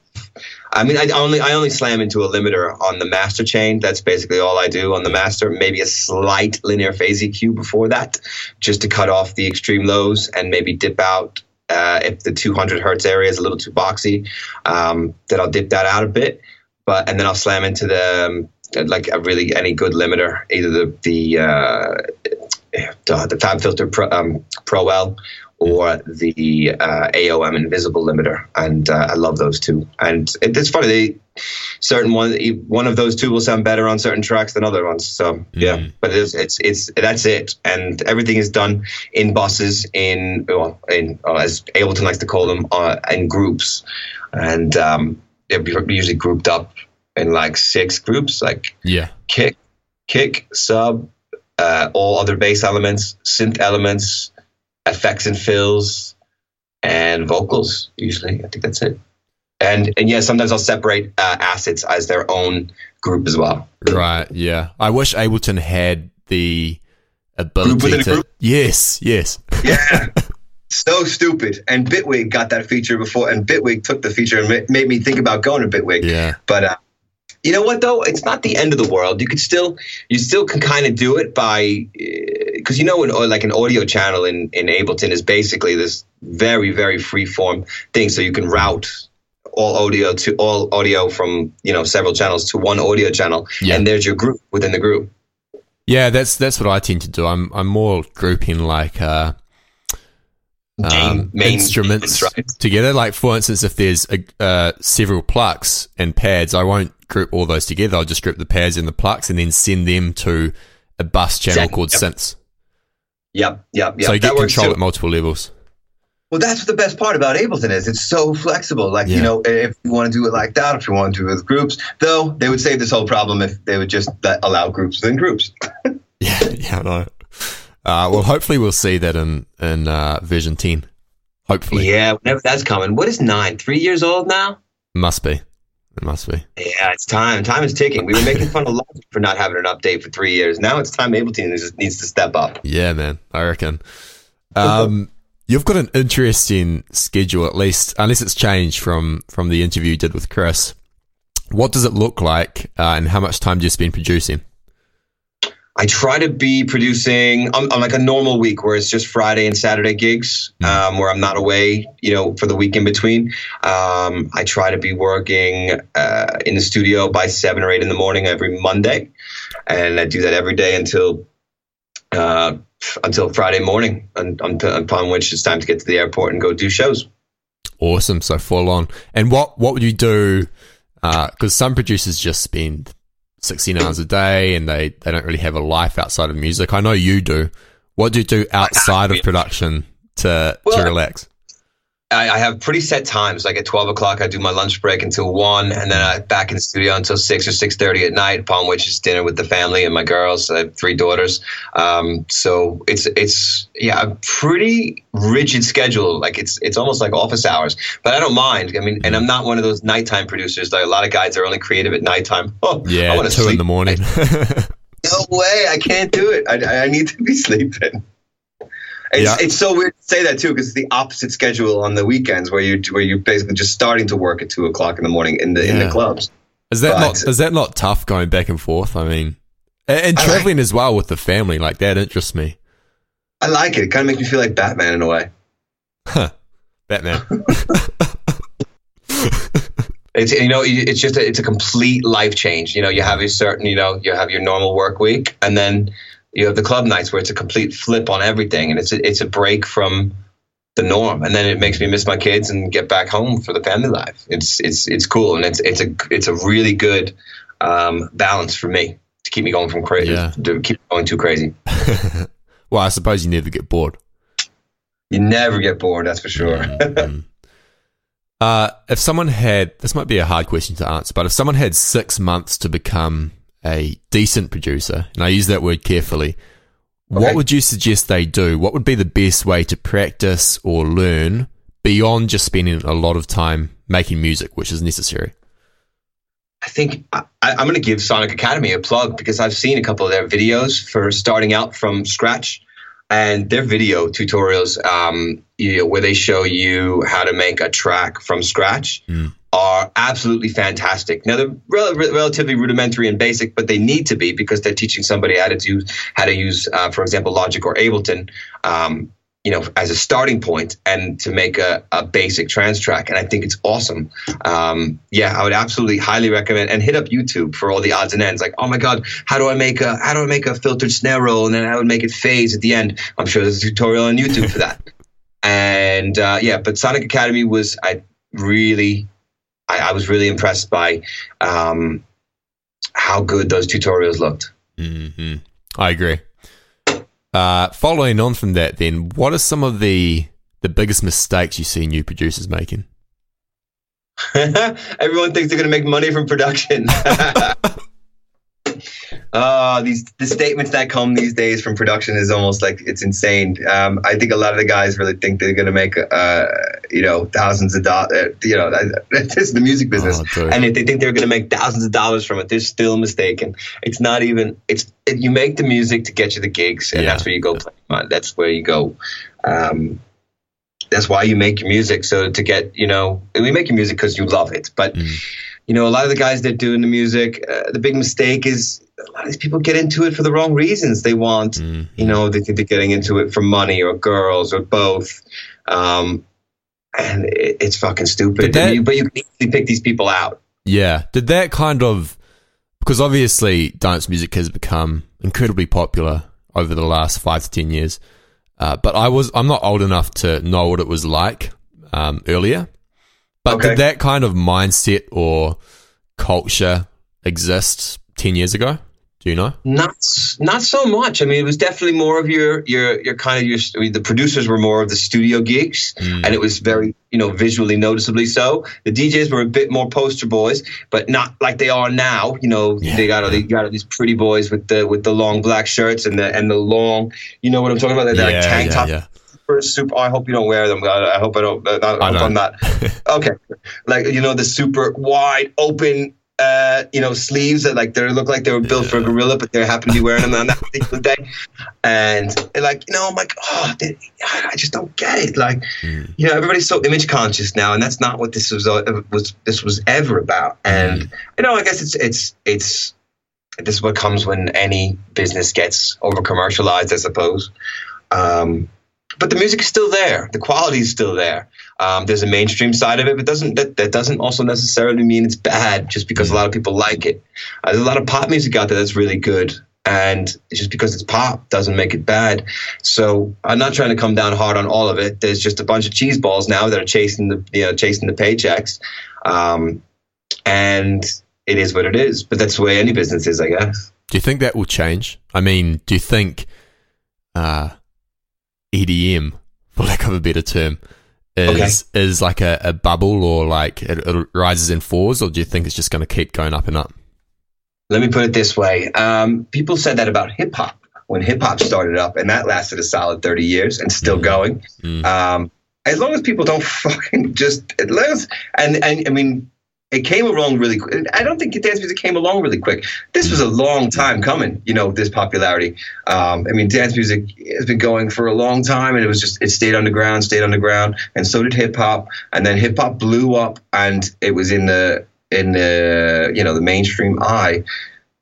A: I mean, I only I only slam into a limiter on the master chain. That's basically all I do on the master. Maybe a slight linear phase EQ before that, just to cut off the extreme lows and maybe dip out Uh, if the 200 hertz area is a little too boxy, um, then I'll dip that out a bit. But and then I'll slam into the um, like a really any good limiter, either the the uh, the Fab Filter Pro, um, Pro L or the uh, AOM Invisible limiter, and uh, I love those two. And it, it's funny, they certain one one of those two will sound better on certain tracks than other ones. So yeah, mm. but it's it's it's that's it, and everything is done in buses in well, in uh, as Ableton likes to call them uh, in groups, and um, they're usually grouped up in like six groups, like
B: yeah,
A: kick, kick, sub, uh, all other bass elements, synth elements effects and fills and vocals usually. I think that's it. And and yeah sometimes i'll separate uh, assets as their own group as well.
B: Right yeah. I wish ableton had the ability to yes yes.
A: Yeah. So stupid. And bitwig got that feature before and bitwig took the feature and made me think about going to bitwig.
B: Yeah.
A: But uh, you know what though? It's not the end of the world. You could still, you still can kind of do it by, because uh, you know, an, like an audio channel in in Ableton is basically this very very free form thing. So you can route all audio to all audio from you know several channels to one audio channel, yeah. and there's your group within the group.
B: Yeah, that's that's what I tend to do. I'm I'm more grouping like. Uh, um, main instruments right? together. Like for instance, if there's a, uh, several plucks and pads, I won't group all those together. I'll just group the pads and the plucks and then send them to a bus channel exactly. called
A: yep.
B: synths.
A: Yep, yep, yep.
B: So you get that control at multiple levels.
A: Well, that's the best part about Ableton is it's so flexible. Like yeah. you know, if you want to do it like that, if you want to do it with groups, though, they would save this whole problem if they would just allow groups within groups.
B: yeah, yeah, no. Uh, well, hopefully we'll see that in in uh, version ten. Hopefully,
A: yeah. Whenever that's coming. What is nine? Three years old now?
B: Must be. It must be.
A: Yeah, it's time. Time is ticking. We were making fun of Logic for not having an update for three years. Now it's time Ableton just needs to step up.
B: Yeah, man. I reckon. Um, you've got an interesting schedule, at least, unless it's changed from from the interview you did with Chris. What does it look like, uh, and how much time do you spend producing?
A: I try to be producing on, on, like a normal week where it's just Friday and Saturday gigs, hmm. um, where I'm not away, you know, for the week in between. Um, I try to be working uh, in the studio by seven or eight in the morning every Monday, and I do that every day until uh, until Friday morning, until, upon which it's time to get to the airport and go do shows.
B: Awesome, so full on. And what what would you do? Because uh, some producers just spend 16 hours a day and they, they don't really have a life outside of music. I know you do. What do you do outside of production to, well, to relax?
A: I, I, have pretty set times. Like at twelve o'clock, I do my lunch break until one, and then I back in the studio until six or six thirty at night. Upon which is dinner with the family and my girls. I have three daughters, um, so it's it's yeah a pretty rigid schedule. Like it's it's almost like office hours, but I don't mind. I mean, and I'm not one of those nighttime producers. Like a lot of guys are only creative at nighttime.
B: Oh, yeah, I want to two sleep. in the morning.
A: no way, I can't do it. I, I need to be sleeping. It's, yeah. it's so weird to say that too because it's the opposite schedule on the weekends where you where you're basically just starting to work at two o'clock in the morning in the yeah. in the clubs.
B: Is that but, not is that not tough going back and forth? I mean, and, and traveling like, as well with the family like that interests me.
A: I like it. It kind of makes me feel like Batman in a way.
B: Huh. Batman.
A: it's you know it's just a, it's a complete life change. You know, you have a certain you know you have your normal work week, and then you have the club nights where it's a complete flip on everything, and it's a, it's a break from the norm, and then it makes me miss my kids and get back home for the family life. It's it's it's cool, and it's it's a it's a really good um, balance for me to keep me going from crazy yeah. to keep going too crazy.
B: well, I suppose you never get bored.
A: You never get bored, that's for sure.
B: mm-hmm. uh, if someone had this might be a hard question to answer, but if someone had six months to become a decent producer, and I use that word carefully, okay. what would you suggest they do? What would be the best way to practice or learn beyond just spending a lot of time making music, which is necessary?
A: I think I, am going to give Sonic Academy a plug because I've seen a couple of their videos for starting out from scratch, and their video tutorials, um, you know, where they show you how to make a track from scratch. Mm are absolutely fantastic. Now they're rel- relatively rudimentary and basic, but they need to be because they're teaching somebody how to do how to use, uh, for example, Logic or Ableton. Um, you know, as a starting point and to make a, a basic trance track. And I think it's awesome. Um, yeah, I would absolutely highly recommend and hit up YouTube for all the odds and ends. Like, oh my God, how do I make a, how do I make a filtered snare roll? And then I would make it phase at the end. I'm sure there's a tutorial on YouTube for that. and, uh, yeah, but Sonic Academy was, I really, I, I was really impressed by, um, how good those tutorials looked.
B: Mm-hmm. I agree. Uh, following on from that, then, what are some of the the biggest mistakes you see new producers making?
A: Everyone thinks they're going to make money from production. Uh, these the statements that come these days from production is almost like it's insane. Um, I think a lot of the guys really think they're going to make, uh, you know, thousands of dollars. Uh, you know, this is the music business, oh, and if they think they're going to make thousands of dollars from it, they're still mistaken. It's not even. It's it, you make the music to get you the gigs, and yeah. that's where you go play. That's where you go. Um, that's why you make your music. So to get, you know, we make your music because you love it, but. Mm you know, a lot of the guys that doing the music, uh, the big mistake is a lot of these people get into it for the wrong reasons. They want, mm-hmm. you know, they think they're getting into it for money or girls or both. Um, and it, it's fucking stupid. That, you, but you can easily pick these people out.
B: Yeah. Did that kind of, because obviously dance music has become incredibly popular over the last five to 10 years. Uh, but I was, I'm not old enough to know what it was like um, earlier. But okay. did that kind of mindset or culture exist 10 years ago? Do you know?
A: Not not so much. I mean, it was definitely more of your your your kind of your. I mean, the producers were more of the studio gigs, mm. and it was very you know visually noticeably so. The DJs were a bit more poster boys, but not like they are now. You know, yeah. they got all, they got all these pretty boys with the with the long black shirts and the and the long. You know what I'm talking about? They're yeah, like tank yeah, top. Yeah super super. I hope you don't wear them. I, I hope I don't. I, I hope I'm not. okay, like you know the super wide open. Uh, you know, sleeves that like they look like they were built yeah. for a gorilla, but they happen to be wearing them on that particular day. And like, you know, I'm like, oh, they, I just don't get it. Like, mm. you know, everybody's so image conscious now, and that's not what this was. Uh, was this was ever about? And mm. you know, I guess it's it's it's this is what comes when any business gets over commercialized, I suppose. Um, but the music is still there. The quality is still there. Um, there's a mainstream side of it, but doesn't that, that doesn't also necessarily mean it's bad just because a lot of people like it. Uh, there's a lot of pop music out there that's really good, and just because it's pop doesn't make it bad. So I'm not trying to come down hard on all of it. There's just a bunch of cheese balls now that are chasing the you know chasing the paychecks, um, and it is what it is. But that's the way any business is, I guess.
B: Do you think that will change? I mean, do you think? Uh, EDM, for lack of a better term, is okay. is like a, a, bubble or like it, it, rises in fours, or do you think it's just going to keep going up and up?
A: Let me put it this way: um, people said that about hip hop when hip hop started up, and that lasted a solid thirty years and still mm. going. Mm. Um, as long as people don't fucking just and and I mean it came along really quick. I don't think dance music came along really quick. This was a long time coming, you know, this popularity. Um, I mean, dance music has been going for a long time, and it was just it stayed underground, stayed underground, and so did hip hop. And then hip hop blew up, and it was in the in the you know the mainstream eye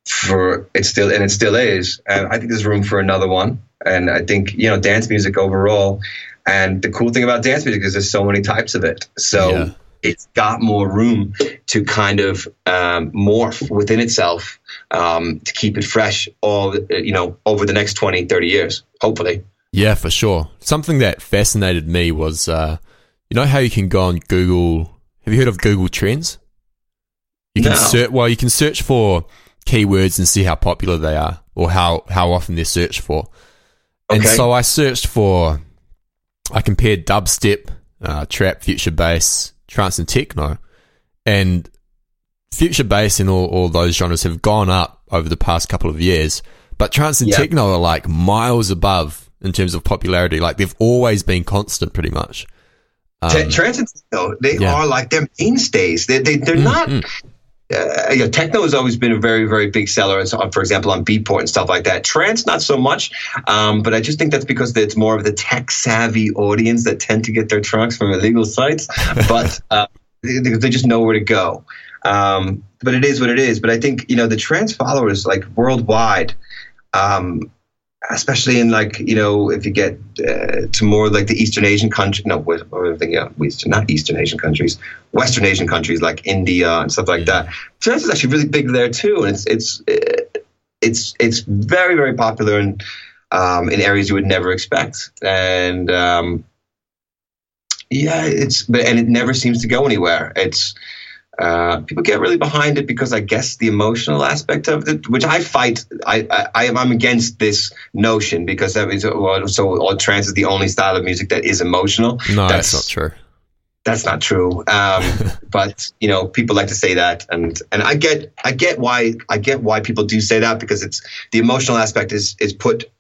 A: for it still and it still is. And I think there's room for another one. And I think you know dance music overall. And the cool thing about dance music is there's so many types of it. So. Yeah it's got more room to kind of um, morph within itself um, to keep it fresh all you know over the next 20 30 years hopefully
B: yeah for sure something that fascinated me was uh, you know how you can go on google have you heard of google trends you can no. search well you can search for keywords and see how popular they are or how how often they're searched for and okay. so i searched for i compared dubstep uh, trap future bass trance and techno, and future bass and all, all those genres have gone up over the past couple of years. But trance and techno are like miles above in terms of popularity. Like they've always been constant, pretty much.
A: Um, trance and techno, they yeah. are like they're mainstays. They, they they're mm, not. Mm. Uh, you know, techno has always been a very, very big seller. So, for example, on Beatport and stuff like that. Trance, not so much. Um, but I just think that's because it's more of the tech savvy audience that tend to get their tracks from illegal sites. But uh, they, they, just know where to go. Um, but it is what it is. But I think you know the trance followers, like worldwide, um, especially in like you know if you get uh, to more like the Eastern Asian country, no, thinking Eastern, not Eastern Asian countries, Western Asian countries like India and stuff like that. Trance is actually really big there too, and it's it's uh, it's it's very very popular in um, in areas you would never expect, and um, yeah, it's but and it never seems to go anywhere. It's uh, people get really behind it because I guess the emotional aspect of it, which I fight, I, I I'm against this notion because that is well, so all trance is the only style of music that is emotional.
B: No, that's, that's not true.
A: That's not true. Um, but you know, people like to say that, and and I get I get why I get why people do say that because it's the emotional aspect is is put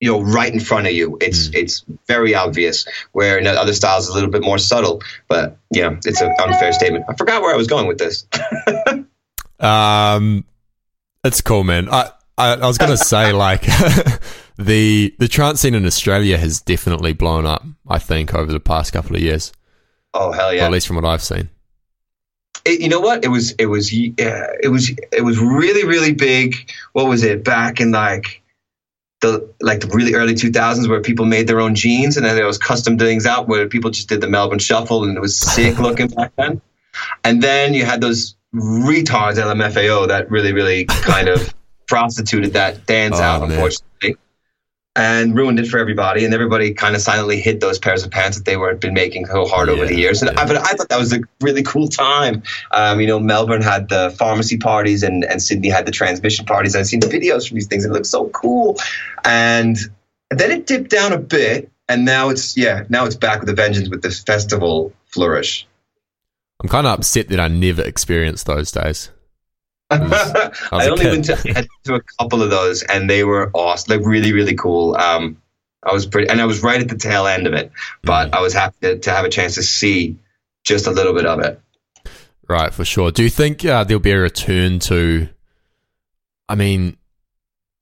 A: you know right in front of you. It's mm. it's very obvious where in other styles is a little bit more subtle but yeah it's an unfair statement. I forgot where i was going with this.
B: Um it's cool man. I i, I was gonna say like the the trance scene in australia has definitely blown up i think over the past couple of years.
A: Oh hell yeah.
B: Well, at least from what i've seen.
A: It, you know what? It was it was uh, it was it was really really big. What was it? Back in like the like the really early 2000s where people made their own jeans and then there was custom things out where people just did the Melbourne Shuffle and it was sick looking back then. And then you had those retards at LMFAO that really really kind of prostituted that dance oh, out, man. unfortunately and ruined it for everybody. And everybody kind of silently hid those pairs of pants that they were been making so hard yeah, over the years. And yeah. I, but I thought that was a really cool time. Um, you know, Melbourne had the pharmacy parties, and, and Sydney had the transmission parties. I've seen the videos from these things. It looks so cool. And then it dipped down a bit, and now it's yeah, now it's back with a vengeance with this festival flourish.
B: I'm kind of upset that I never experienced those days.
A: I, I only went to, to, a couple of those, and they were awesome. Like really, really cool. Um, I was pretty, and I was right at the tail end of it, but mm. I was happy to, to, have a chance to see just a little bit of it.
B: Right, for sure. Do you think uh, there'll be a return to? I mean,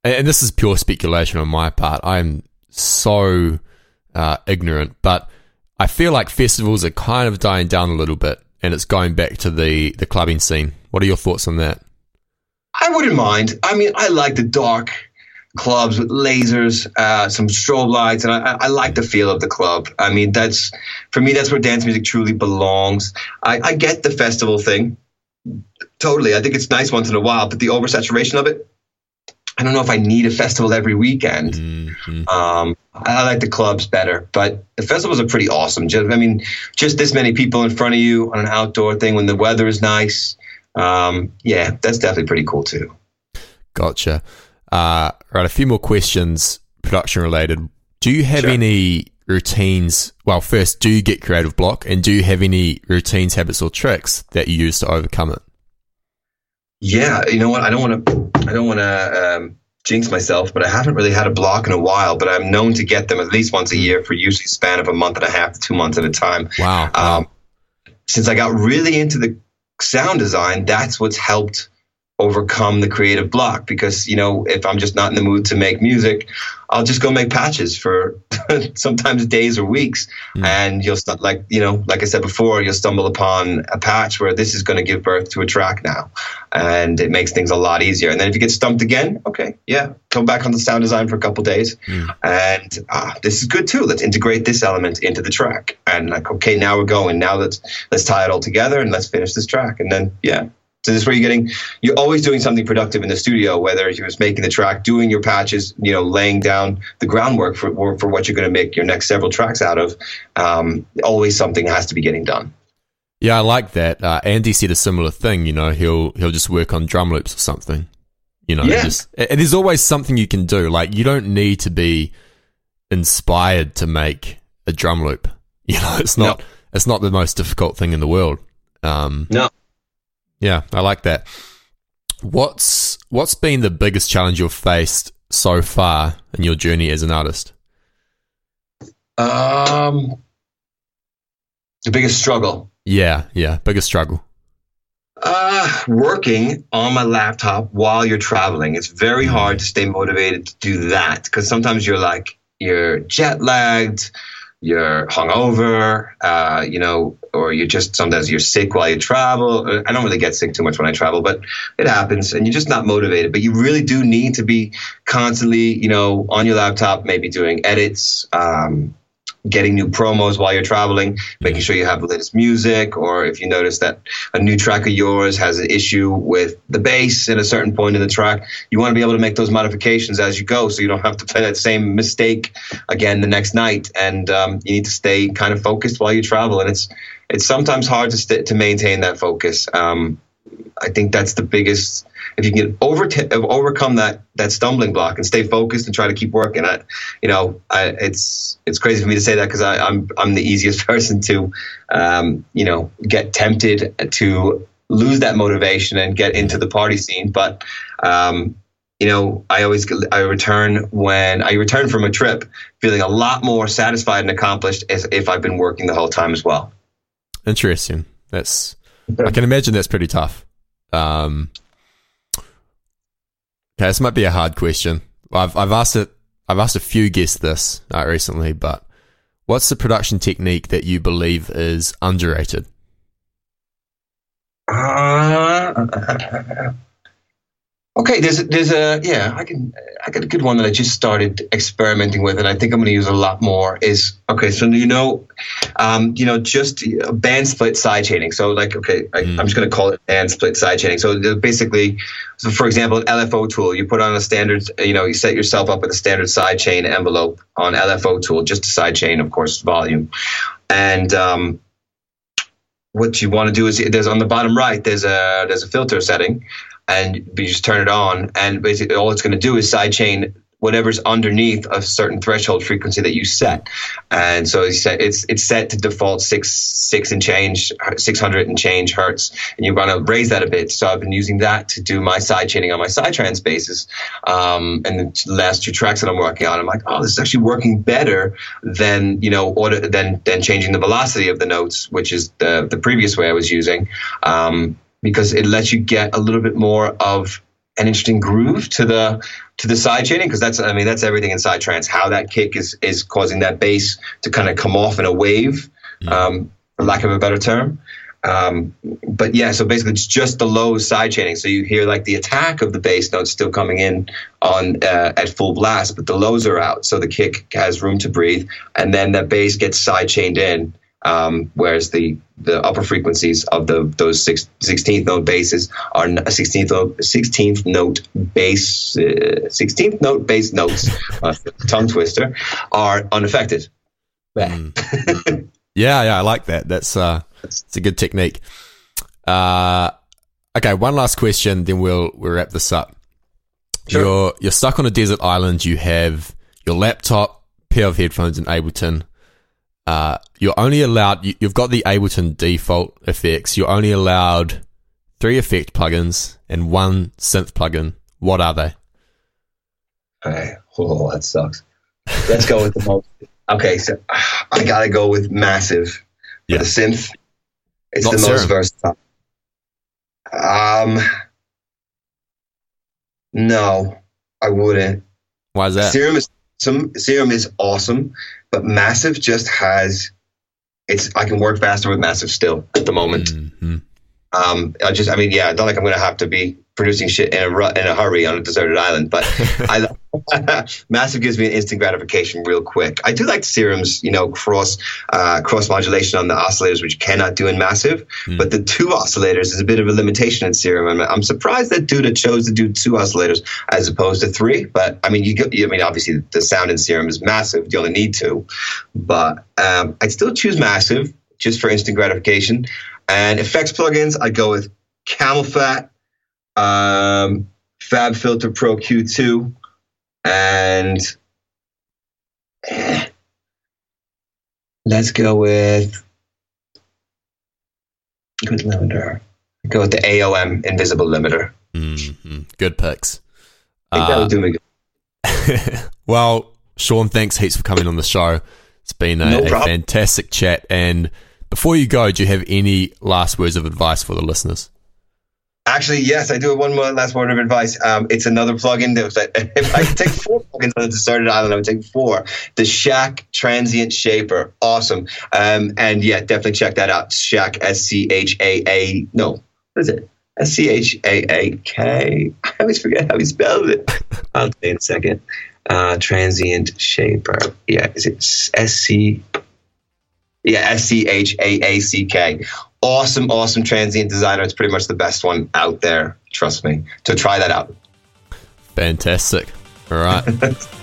B: and this is pure speculation on my part. I'm so uh, ignorant, but I feel like festivals are kind of dying down a little bit, and it's going back to the the clubbing scene. What are your thoughts on that?
A: I wouldn't mind. I mean, I like the dark clubs with lasers, uh, some strobe lights, and I, I, like the feel of the club. I mean, that's for me, that's where dance music truly belongs. I, I get the festival thing, totally. I think it's nice once in a while, but the oversaturation of it, I don't know if I need a festival every weekend. Mm-hmm. Um, I like the clubs better, but the festivals are pretty awesome. Just, I mean, just this many people in front of you on an outdoor thing when the weather is nice um, yeah, that's definitely pretty cool too.
B: Gotcha. Uh, right, a few more questions, production related. Do you have sure. any routines? Well, first, do you get creative block, and do you have any routines, habits, or tricks that you use to overcome it?
A: Yeah, you know what? I don't want to. I don't want to um, jinx myself, but I haven't really had a block in a while. But I'm known to get them at least once a year for usually a span of a month and a half to two months at a time.
B: Wow. Um,
A: since I got really into the sound design, that's what's helped overcome the creative block. Because you know if i'm just not in the mood to make music i'll just go make patches for sometimes days or weeks. Mm. and you'll start like you know like i said before you'll stumble upon a patch where this is going to give birth to a track now. And it makes things a lot easier. And then if you get stumped again okay yeah come back on the sound design for a couple days. Mm. and ah, this is good too. Let's integrate this element into the track. And like okay now we're going. Now let's let's tie it all together and let's finish this track. And then yeah so this is where you're getting, you're always doing something productive in the studio, whether you're just making the track, doing your patches, you know, laying down the groundwork for, for what you're going to make your next several tracks out of. Um, always something has to be getting done.
B: Yeah, I like that. Uh, Andy said a similar thing. You know, he'll he'll just work on drum loops or something. You know,
A: yeah.
B: just and there's always something you can do. Like you don't need to be inspired to make a drum loop. You know, it's not no. it's not the most difficult thing in the world. Um,
A: no,
B: yeah, I like that. What's what's been the biggest challenge you've faced so far in your journey as an artist?
A: Um, the biggest struggle.
B: Yeah, yeah, biggest struggle.
A: Uh, working on my laptop while you're traveling. It's very hard to stay motivated to do that because sometimes you're like you're jet lagged you're hungover, uh, you know, or you're just sometimes you're sick while you travel. Uh, I don't really get sick too much when I travel, but it happens, and you're just not motivated. But you really do need to be constantly, you know, on your laptop, maybe doing edits, um, getting new promos while you're traveling, making sure you have the latest music, or if you notice that a new track of yours has an issue with the bass at a certain point in the track, you want to be able to make those modifications as you go so you don't have to play that same mistake again the next night. And um, you need to stay kind of focused while you travel. And it's it's sometimes hard to st- to maintain that focus. Um, I think that's the biggest. If you can over overcome that that stumbling block and stay focused and try to keep working, I, you know, I, it's it's crazy for me to say that because I'm I'm the easiest person to, um, you know, get tempted to lose that motivation and get into the party scene. But um, you know, I always I return when I return from a trip feeling a lot more satisfied and accomplished as if I've been working the whole time as well.
B: Interesting. That's I can imagine that's pretty tough. Um, okay, this might be a hard question. I've I've asked it. I've asked a few guests this uh, recently, but what's the production technique that you believe is underrated?
A: Uh, Okay, there's there's a yeah, I can I got a good one that I just started experimenting with, and I think I'm going to use a lot more. Is okay, so you know, um, you know, just band split side chaining. So like, okay, I, am mm. just going to call it band split side chaining. So basically, so for example, an LFO tool, you put on a standard, you know, you set yourself up with a standard side chain envelope on LFO tool, just a side chain, of course, volume, and um, what you want to do is there's on the bottom right there's a there's a filter setting and you just turn it on, and basically all it's going to do is sidechain whatever's underneath a certain threshold frequency that you set. And so it's set, it's, set to default six six and change, six hundred and change hertz, and you want to raise that a bit. So I've been using that to do my side chaining on my psytrance basses. Um, and the last two tracks that I'm working on, I'm like, oh, this is actually working better than you know, order, than than changing the velocity of the notes, which is the the previous way I was using. Um, because it lets you get a little bit more of an interesting groove to the to the side chaining because that's I mean that's everything in psytrance how that kick is is causing that bass to kind of come off in a wave mm. um, for lack of a better term. Um, but yeah so basically it's just the low side chaining. So you hear like the attack of the bass notes still coming in on uh, at full blast but the lows are out. So the kick has room to breathe and then the bass gets side chained in um, whereas the the upper frequencies of the those six, 16th note basses are 16th note 16th note bass uh, 16th note bass notes uh, tongue twister are unaffected.
B: Mm. yeah, yeah, I like that. That's uh, it's a good technique. Uh, okay, one last question, then we'll we'll wrap this up. Sure. You're you're stuck on a desert island. You have your laptop, pair of headphones, in Ableton uh, you're only allowed, you, have got the Ableton default effects. You're only allowed three effect plugins and one synth plugin. What are they?
A: Hey, oh, that sucks. Let's go with the most. Okay, so I gotta go with massive. Yeah. The synth. It's Not the serum. most versatile. Um, no, I wouldn't.
B: Why is that?
A: Serum is some serum is awesome, but massive just has it's I can work faster with massive still at the moment. Mm-hmm. Um, I just I mean yeah, I don't think I'm gonna have to be producing shit in a in a hurry on a deserted island. But I, massive gives me an instant gratification real quick. I do like serums, you know, cross uh, cross modulation on the oscillators, which cannot do in massive. Mm. But the two oscillators is a bit of a limitation in serum, and I'm surprised that Duda chose to do two oscillators as opposed to three. But I mean, you, I mean, obviously the sound in serum is massive. You only need two, but um, I'd still choose massive just for instant gratification. And effects plugins, I go with CamelPhat um, FabFilter Pro Q2, and eh, let's go with good limiter. Go with the AOM Invisible Limiter.
B: Mm-hmm. Good picks.
A: I think uh, that would do me good.
B: well, Sean, thanks heaps for coming on the show. It's been a, no a fantastic chat. And before you go, do you have any last words of advice for the listeners?
A: Actually, yes, I do have one more last word of advice. Um, it's another plugin that if I could take four plugins on the deserted island, I would take four. The Schaack Transient Shaper, awesome. Um, and yeah, definitely check that out. Schaack S C H A A. No, what is it? S C H A A K. I always forget how he spells it. I'll say in a second. Uh, transient Shaper. Yeah, is it S C? Yeah, S C H A A C K awesome, awesome transient designer. It's pretty much the best one out there. Trust me. So try that out.
B: Fantastic. All right.